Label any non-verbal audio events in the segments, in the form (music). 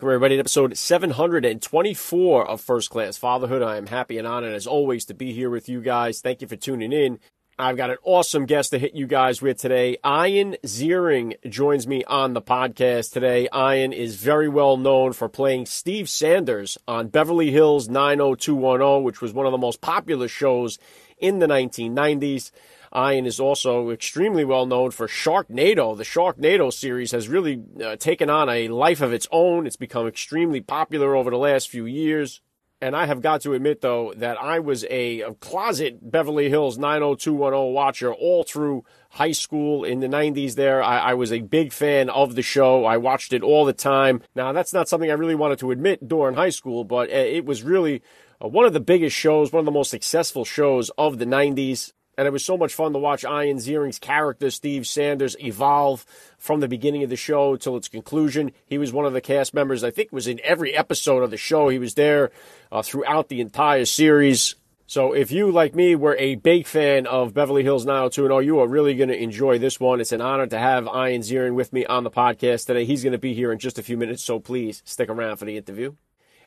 Welcome, everybody, to episode 724 of First Class Fatherhood. I am happy and honored, as always, to be here with you guys. Thank you for tuning in. I've got an awesome guest to hit you guys with today. Ian Ziering joins me on the podcast today. Ian is very well known for playing Steve Sanders on Beverly Hills 90210, which was one of the most popular shows in the 1990s. Ian is also extremely well known for Sharknado. The Sharknado series has really uh, taken on a life of its own. It's become extremely popular over the last few years. And I have got to admit, though, that I was a, a closet Beverly Hills 90210 watcher all through high school in the 90s there. I, I, was a big fan of the show. I watched it all the time. Now, that's not something I really wanted to admit during high school, but uh, it was really uh, one of the biggest shows, one of the most successful shows of the 90s and it was so much fun to watch Ian Ziering's character, Steve Sanders, evolve from the beginning of the show till its conclusion. He was one of the cast members, I think was in every episode of the show. He was there uh, throughout the entire series. So if you, like me, were a big fan of Beverly Hills 90210, you are really going to enjoy this one. It's an honor to have Ian Ziering with me on the podcast today. He's going to be here in just a few minutes, so please stick around for the interview.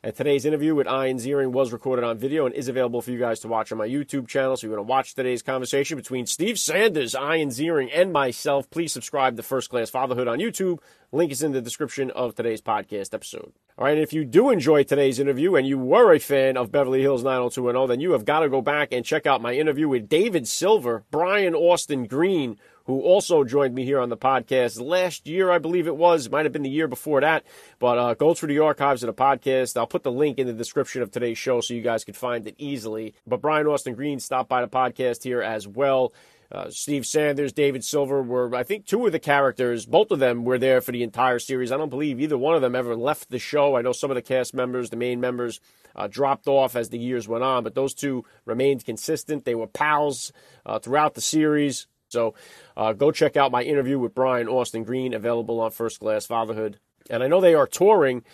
And today's interview with Ian Ziering was recorded on video and is available for you guys to watch on my YouTube channel. So you want to watch today's conversation between Steve Sanders, Ian Ziering, and myself. Please subscribe to First Class Fatherhood on YouTube. Link is in the description of today's podcast episode. All right, and if you do enjoy today's interview and you were a fan of Beverly Hills 90210, then you have got to go back and check out my interview with David Silver, Brian Austin Green, who also joined me here on the podcast last year, I believe it was. Might have been the year before that. But uh, go through the archives of the podcast. I'll put the link in the description of today's show so you guys can find it easily. But Brian Austin Green stopped by the podcast here as well. Uh, Steve Sanders, David Silver were, I think, two of the characters. Both of them were there for the entire series. I don't believe either one of them ever left the show. I know some of the cast members, the main members, uh, dropped off as the years went on, but those two remained consistent. They were pals uh, throughout the series. So uh, go check out my interview with Brian Austin Green, available on First Class Fatherhood. And I know they are touring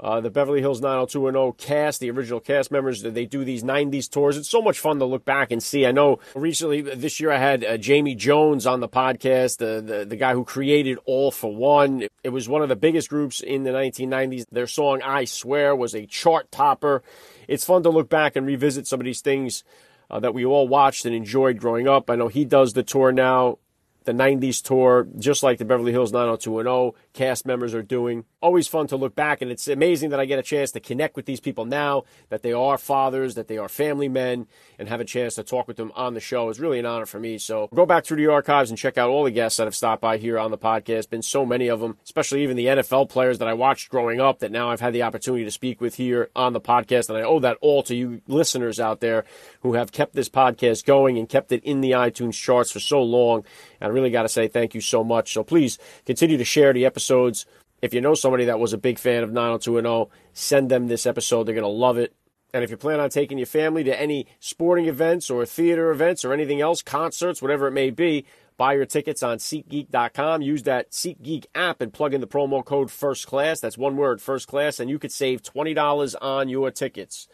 uh, the Beverly Hills 90210 cast, the original cast members. They do these 90s tours. It's so much fun to look back and see. I know recently this year I had uh, Jamie Jones on the podcast, the, the, the guy who created All-4-One. It was one of the biggest groups in the 1990s. Their song I Swear was a chart topper. It's fun to look back and revisit some of these things uh, that we all watched and enjoyed growing up. I know he does the tour now, the 90s tour, just like the Beverly Hills 90210 cast members are doing. Always fun to look back, and it's amazing that I get a chance to connect with these people now, that they are fathers, that they are family men, and have a chance to talk with them on the show. It's really an honor for me. So go back through the archives and check out all the guests that have stopped by here on the podcast. Been so many of them, especially even the NFL players that I watched growing up that now I've had the opportunity to speak with here on the podcast. And I owe that all to you listeners out there who have kept this podcast going and kept it in the iTunes charts for so long. And I really got to say thank you so much. So please continue to share the episodes if you know somebody that was a big fan of 90210, send them this episode. They're going to love it. And if you plan on taking your family to any sporting events or theater events or anything else, concerts, whatever it may be, buy your tickets on SeatGeek.com. Use that SeatGeek app and plug in the promo code First Class. That's one word, First Class, and you could save $20 on your tickets.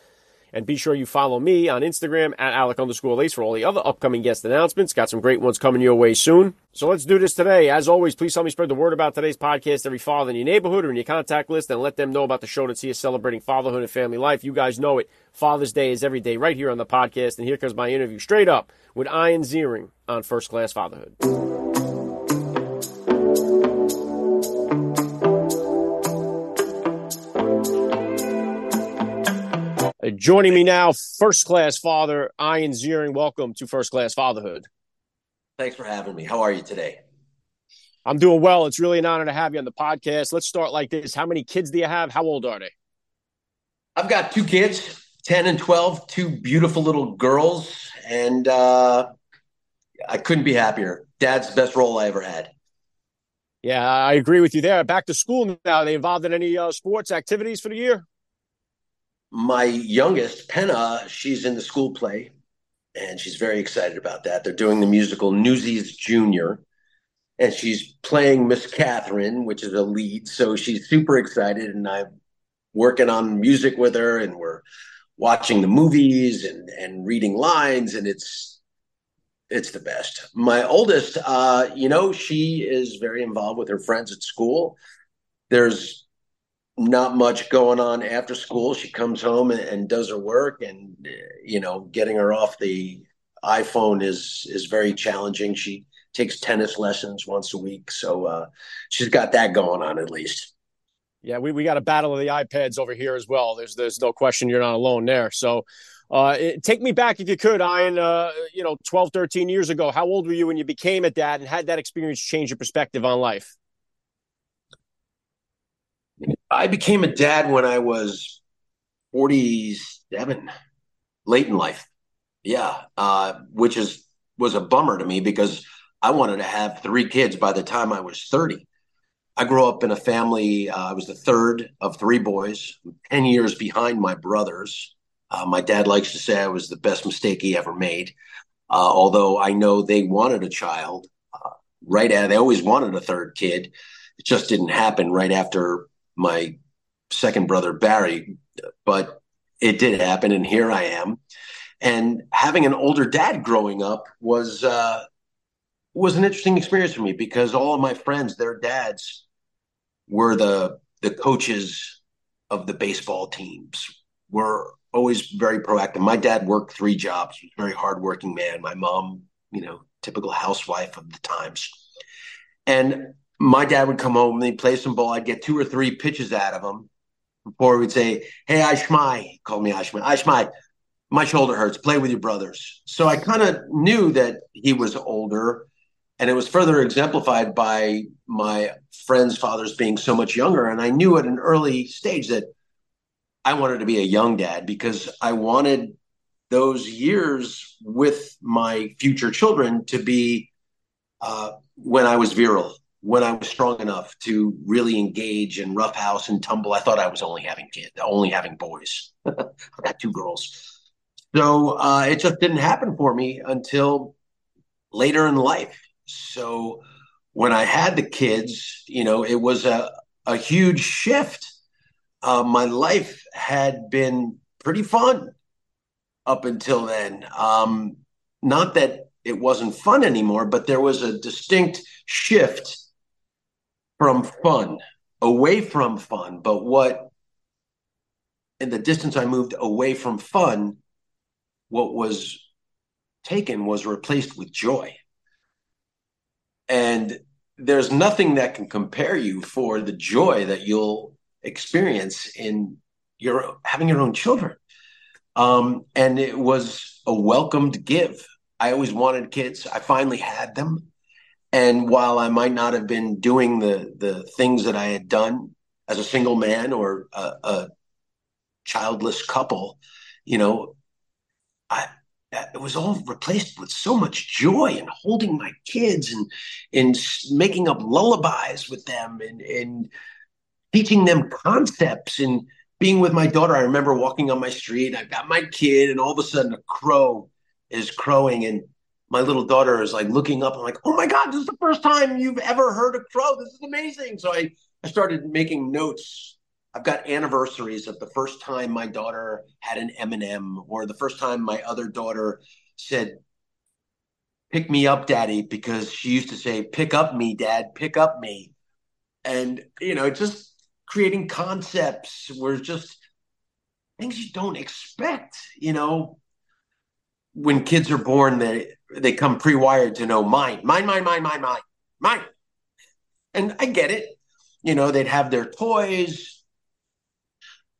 And be sure you follow me on Instagram at Alec underscore Lace for all the other upcoming guest announcements. Got some great ones coming your way soon. So let's do this today. As always, please help me spread the word about today's podcast every father in your neighborhood or in your contact list and let them know about the show that's here celebrating fatherhood and family life. You guys know it. Father's Day is every day right here on the podcast. And here comes my interview straight up with Ian Ziering on First Class Fatherhood. Uh, joining me now, first class father, Ian Ziering. Welcome to First Class Fatherhood. Thanks for having me. How are you today? I'm doing well. It's really an honor to have you on the podcast. Let's start like this. How many kids do you have? How old are they? I've got two kids, 10 and 12, two beautiful little girls. And uh, I couldn't be happier. Dad's the best role I ever had. Yeah, I agree with you there. Back to school now. Are they involved in any uh, sports activities for the year? My youngest, Penna, she's in the school play. and she's very excited about that. They're doing the musical Newsies Junior, and she's playing Miss Catherine, which is a lead. So she's super excited, and I'm working on music with her, and we're watching the movies and and reading lines, and it's it's the best. My oldest, uh, you know, she is very involved with her friends at school. There's not much going on after school. She comes home and, and does her work, and you know, getting her off the iPhone is is very challenging. She takes tennis lessons once a week, so uh, she's got that going on at least. Yeah, we, we got a battle of the iPads over here as well. There's there's no question you're not alone there. So uh, it, take me back if you could, Ian, uh, you know, 12, 13 years ago. How old were you when you became a dad and had that experience change your perspective on life? I became a dad when I was 47, late in life. Yeah, uh, which is was a bummer to me because I wanted to have three kids by the time I was 30. I grew up in a family. Uh, I was the third of three boys, 10 years behind my brothers. Uh, my dad likes to say I was the best mistake he ever made, uh, although I know they wanted a child uh, right at, they always wanted a third kid. It just didn't happen right after my second brother, Barry, but it did happen. And here I am. And having an older dad growing up was, uh, was an interesting experience for me because all of my friends, their dads were the the coaches of the baseball teams. Were always very proactive. My dad worked three jobs. Was a very hardworking man. My mom, you know, typical housewife of the times. And my dad would come home and he'd play some ball. I'd get two or three pitches out of him before we'd say, Hey, Ishmai, he called me Ishmai. Ishmai, my shoulder hurts. Play with your brothers. So I kind of knew that he was older and it was further exemplified by my friends' fathers being so much younger. And I knew at an early stage that I wanted to be a young dad because I wanted those years with my future children to be uh, when I was virile, when I was strong enough to really engage in roughhouse and tumble. I thought I was only having kids, only having boys. (laughs) I got two girls. So uh, it just didn't happen for me until later in life. So when I had the kids, you know, it was a, a huge shift. Uh, my life had been pretty fun up until then. Um, not that it wasn't fun anymore, but there was a distinct shift from fun away from fun. But what in the distance I moved away from fun, what was taken was replaced with joy. And there's nothing that can compare you for the joy that you'll experience in your having your own children. Um, and it was a welcomed give. I always wanted kids. I finally had them. And while I might not have been doing the the things that I had done as a single man or a, a childless couple, you know, I it was all replaced with so much joy and holding my kids and and making up lullabies with them and and teaching them concepts and being with my daughter. I remember walking on my street. I've got my kid, and all of a sudden a crow is crowing, and my little daughter is like looking up. I'm like, "Oh my god, this is the first time you've ever heard a crow. This is amazing!" So I I started making notes I've got anniversaries of the first time my daughter had an M&M or the first time my other daughter said, pick me up, daddy, because she used to say, pick up me, dad, pick up me. And, you know, just creating concepts were just things you don't expect, you know, when kids are born, they, they come pre-wired to know mine, mine, mine, mine, mine, mine, mine. And I get it. You know, they'd have their toys,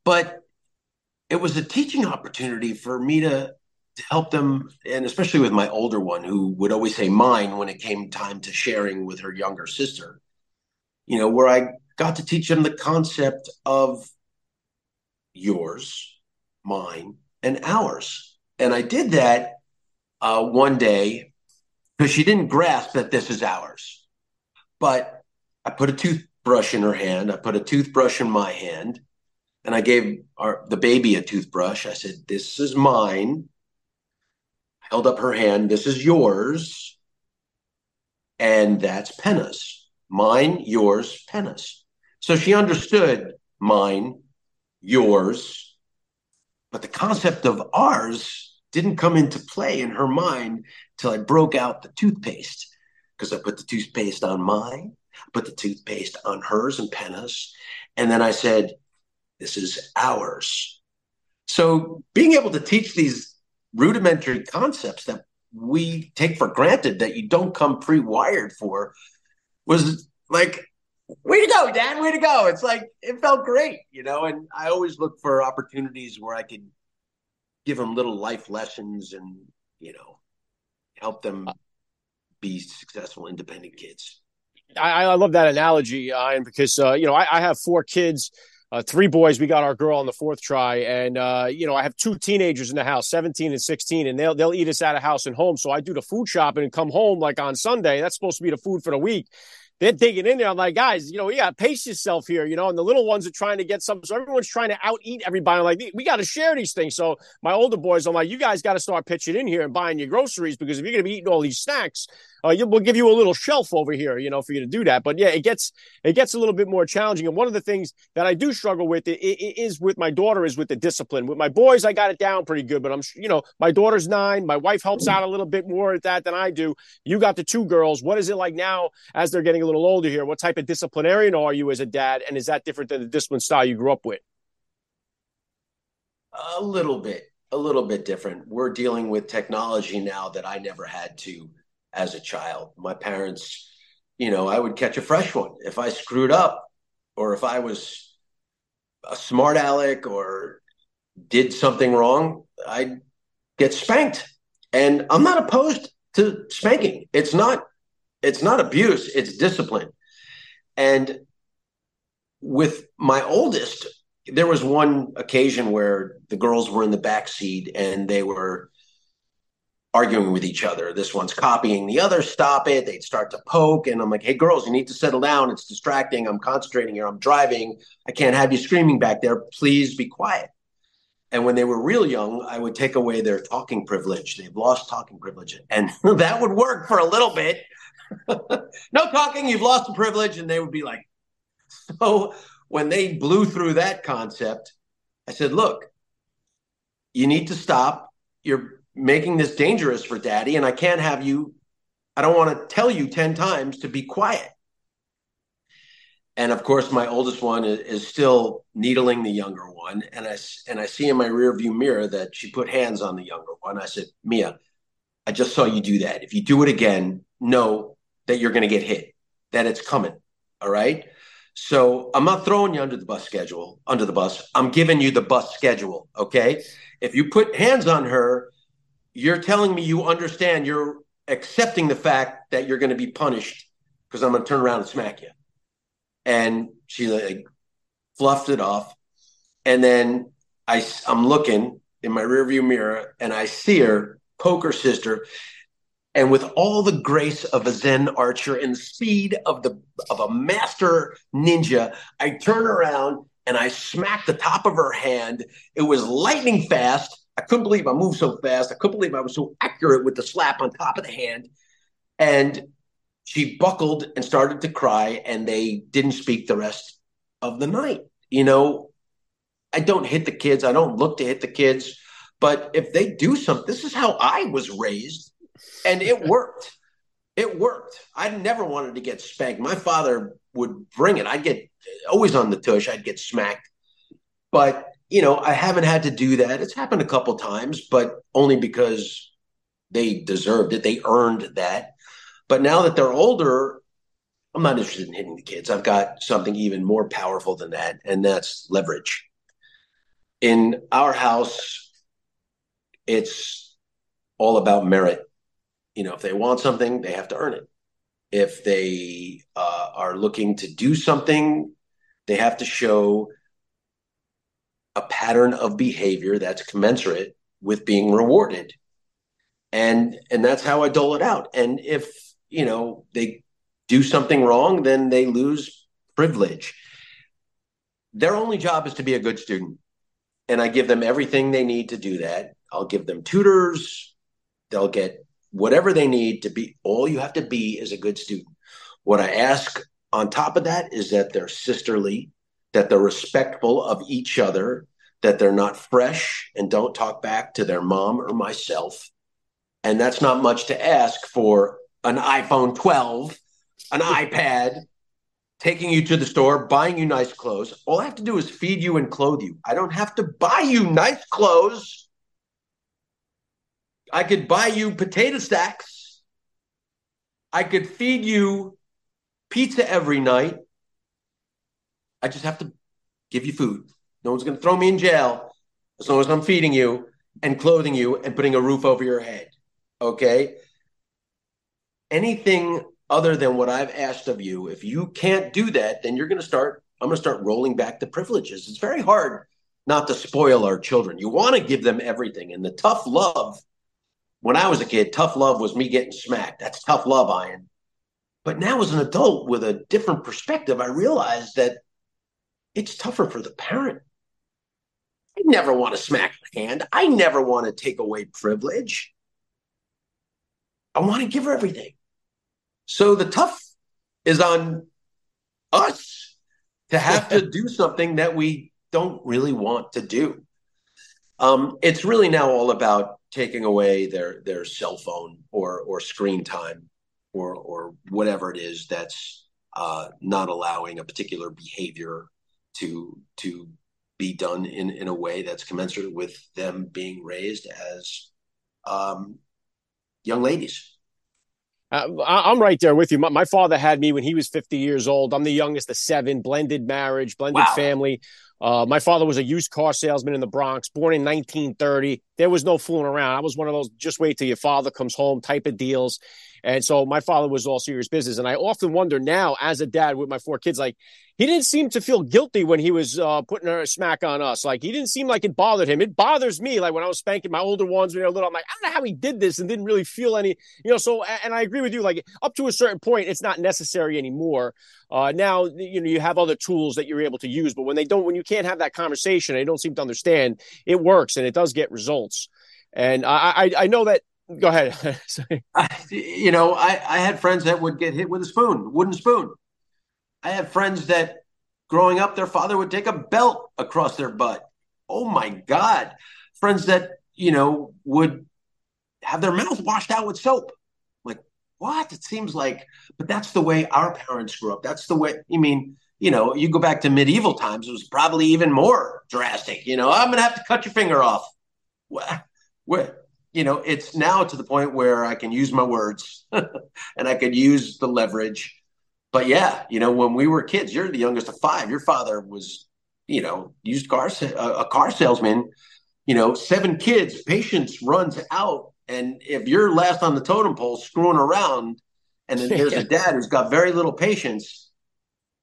but it was a teaching opportunity for me to, to help them, and especially with my older one, who would always say mine when it came time to sharing with her younger sister. You know, where I got to teach them the concept of yours, mine, and ours. And I did that uh, one day because she didn't grasp that this is ours. But I put a toothbrush in her hand, I put a toothbrush in my hand, and I gave our the baby a toothbrush. I said, "This is mine." I held up her hand. This is yours. And that's Penna's. Mine, yours, Penna's. So she understood mine, yours. But the concept of ours didn't come into play in her mind till I broke out the toothpaste because I put the toothpaste on mine, put the toothpaste on hers and Penna's. And then I said, This is ours. So being able to teach these rudimentary concepts that we take for granted that you don't come pre-wired for was like way to go Dan, way to go it's like it felt great you know and i always look for opportunities where i could give them little life lessons and you know help them be successful independent kids i, I love that analogy uh, because uh, you know I, I have four kids uh, three boys. We got our girl on the fourth try, and uh, you know I have two teenagers in the house, seventeen and sixteen, and they'll they'll eat us out of house and home. So I do the food shopping and come home like on Sunday. That's supposed to be the food for the week. They're digging in there. I'm like, guys, you know, you got to pace yourself here, you know. And the little ones are trying to get something, so everyone's trying to out eat everybody. I'm like, we got to share these things. So my older boys, I'm like, you guys got to start pitching in here and buying your groceries because if you're going to be eating all these snacks, uh, we'll give you a little shelf over here, you know, for you to do that. But yeah, it gets it gets a little bit more challenging. And one of the things that I do struggle with it, it, it is with my daughter is with the discipline. With my boys, I got it down pretty good. But I'm, you know, my daughter's nine. My wife helps out a little bit more at that than I do. You got the two girls. What is it like now as they're getting a little older here? What type of disciplinarian are you as a dad? And is that different than the discipline style you grew up with? A little bit, a little bit different. We're dealing with technology now that I never had to as a child. My parents, you know, I would catch a fresh one. If I screwed up or if I was a smart aleck or did something wrong, I'd get spanked. And I'm not opposed to spanking. It's not it's not abuse, it's discipline. And with my oldest, there was one occasion where the girls were in the back seat and they were arguing with each other. This one's copying the other. Stop it. They'd start to poke. And I'm like, hey, girls, you need to settle down. It's distracting. I'm concentrating here. I'm driving. I can't have you screaming back there. Please be quiet. And when they were real young, I would take away their talking privilege. They've lost talking privilege. And (laughs) that would work for a little bit. No talking, you've lost the privilege. And they would be like, so when they blew through that concept, I said, look, you need to stop. You're making this dangerous for daddy and I can't have you I don't want to tell you 10 times to be quiet. And of course my oldest one is, is, still needling the younger one and I and I see in my rearview mirror that she put hands on the younger one. I said, "Mia, I just saw you do that. If you do it again, know that you're going to get hit. That it's coming. All right? So I'm not throwing you under the bus schedule, under the bus. I'm giving you the bus schedule, okay? If you put hands on her, you're telling me you understand you're accepting the fact that you're going to be punished because I'm going to turn around and smack you. And she like fluffed it off. And then I, I'm looking in my rearview mirror and I see her poke her sister. And with all the grace of a Zen archer and the speed of the of a master ninja, I turn around and I smack the top of her hand. It was lightning fast I couldn't believe I moved so fast. I couldn't believe I was so accurate with the slap on top of the hand. And she buckled and started to cry, and they didn't speak the rest of the night. You know, I don't hit the kids, I don't look to hit the kids. But if they do something, this is how I was raised, and it worked. It worked. I never wanted to get spanked. My father would bring it. I'd get always on the tush. I'd get smacked. But you know, I haven't had to do that. It's happened a couple times, but only because they deserved it. They earned that. But now that they're older, I'm not interested in hitting the kids. I've got something even more powerful than that, and that's leverage. In our house, it's all about merit. You know, if they want something, they have to earn it. If they uh, are looking to do something, they have to show a pattern of behavior that's commensurate with being rewarded. And and that's how i dole it out. And if you know they do something wrong then they lose privilege. Their only job is to be a good student. And i give them everything they need to do that. I'll give them tutors. They'll get whatever they need to be. All you have to be is a good student. What I ask on top of that is that they're sisterly, that they're respectful of each other, that they're not fresh and don't talk back to their mom or myself. And that's not much to ask for an iPhone 12, an (laughs) iPad, taking you to the store, buying you nice clothes. All I have to do is feed you and clothe you. I don't have to buy you nice clothes. I could buy you potato stacks. I could feed you pizza every night. I just have to give you food. No one's going to throw me in jail as long as I'm feeding you and clothing you and putting a roof over your head. Okay. Anything other than what I've asked of you, if you can't do that, then you're going to start. I'm going to start rolling back the privileges. It's very hard not to spoil our children. You want to give them everything. And the tough love, when I was a kid, tough love was me getting smacked. That's tough love, Ian. But now, as an adult with a different perspective, I realize that it's tougher for the parent. I never want to smack the hand. I never want to take away privilege. I want to give her everything. So the tough is on us to have to (laughs) do something that we don't really want to do. Um, it's really now all about taking away their their cell phone or or screen time or or whatever it is that's uh, not allowing a particular behavior to to be done in in a way that's commensurate with them being raised as um, young ladies. Uh, I'm right there with you. My, my, father had me when he was 50 years old. I'm the youngest of seven, blended marriage, blended wow. family. Uh, my father was a used car salesman in the Bronx, born in 1930. There was no fooling around. I was one of those just wait till your father comes home type of deals. And so my father was all serious business. And I often wonder now, as a dad with my four kids, like he didn't seem to feel guilty when he was uh, putting a smack on us. Like he didn't seem like it bothered him. It bothers me. Like when I was spanking my older ones when they were little, I'm like, I don't know how he did this and didn't really feel any, you know. So, and I agree with you. Like up to a certain point, it's not necessary anymore. Uh, now, you know, you have other tools that you're able to use, but when they don't, when you can't have that conversation, they don't seem to understand. It works and it does get results. And I, I, I know that Go ahead. (laughs) I, you know, I, I had friends that would get hit with a spoon, wooden spoon. I had friends that growing up, their father would take a belt across their butt. Oh my God. Friends that, you know, would have their mouth washed out with soap. Like, what? It seems like, but that's the way our parents grew up. That's the way, I mean, you know, you go back to medieval times, it was probably even more drastic. You know, I'm going to have to cut your finger off. What? What? You know, it's now to the point where I can use my words (laughs) and I could use the leverage. But yeah, you know, when we were kids, you're the youngest of five. Your father was, you know, used car a car salesman. You know, seven kids, patience runs out, and if you're last on the totem pole, screwing around, and then there's a (laughs) dad who's got very little patience,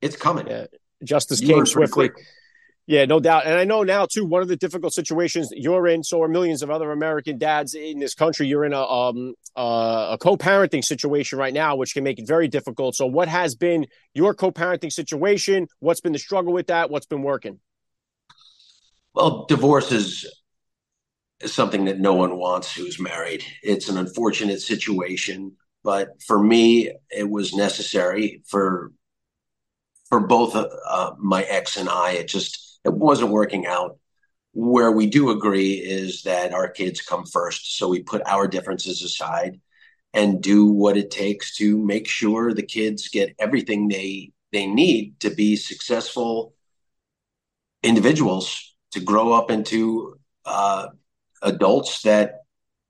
it's coming. Yeah. Justice came swiftly. Quick. Yeah, no doubt. And I know now too, one of the difficult situations you're in, so are millions of other American dads in this country. You're in a um uh, a co-parenting situation right now, which can make it very difficult. So, what has been your co-parenting situation? What's been the struggle with that? What's been working? Well, divorce is something that no one wants who's married. It's an unfortunate situation, but for me, it was necessary for for both uh, my ex and I. It just it wasn't working out. Where we do agree is that our kids come first. So we put our differences aside and do what it takes to make sure the kids get everything they they need to be successful individuals to grow up into uh, adults that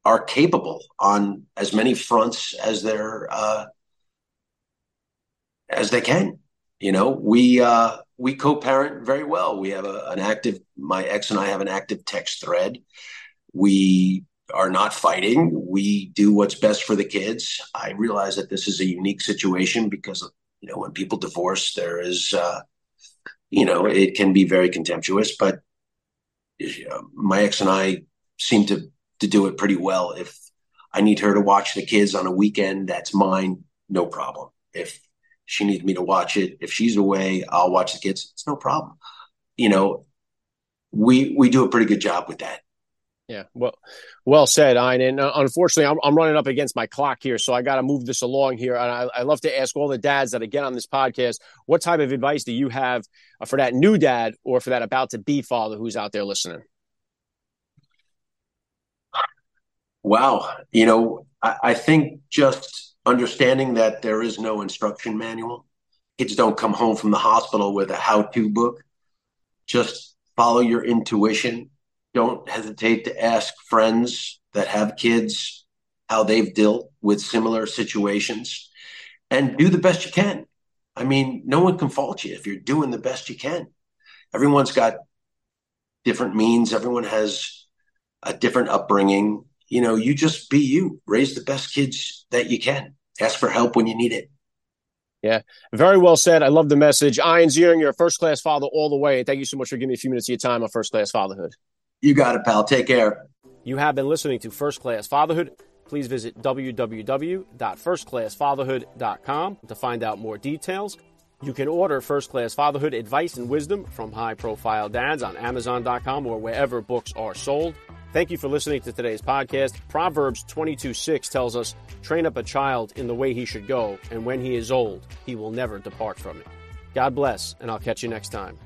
are capable on as many fronts as they're uh, as they can. You know, we uh, we co-parent very well. We have a, an active. My ex and I have an active text thread. We are not fighting. We do what's best for the kids. I realize that this is a unique situation because you know when people divorce, there is uh, you know it can be very contemptuous. But you know, my ex and I seem to to do it pretty well. If I need her to watch the kids on a weekend, that's mine, no problem. If she needs me to watch it. If she's away, I'll watch the kids. It's no problem. You know, we we do a pretty good job with that. Yeah, well, well said, Ian. And uh, unfortunately, I'm, I'm, running up against my clock here, so I got to move this along here. And I, I, love to ask all the dads that get on this podcast, what type of advice do you have uh, for that new dad or for that about to be father who's out there listening? Wow, you know, I, I think just understanding that there is no instruction manual. Kids don't come home from the hospital with a how-to book. Just follow your intuition don't hesitate to ask friends that have kids how they've dealt with similar situations and do the best you can. I mean, no one can fault you if you're doing the best you can. Everyone's got different means, everyone has a different upbringing. You know, you just be you, raise the best kids that you can, ask for help when you need it. Yeah, very well said. I love the message. Ian Ziering, you're a first class father all the way. Thank you so much for giving me a few minutes of your time on first class fatherhood. You got it, pal. Take care. You have been listening to First Class Fatherhood. Please visit www.firstclassfatherhood.com to find out more details. You can order First Class Fatherhood advice and wisdom from high profile dads on Amazon.com or wherever books are sold. Thank you for listening to today's podcast. Proverbs 22 6 tells us, Train up a child in the way he should go, and when he is old, he will never depart from it. God bless, and I'll catch you next time.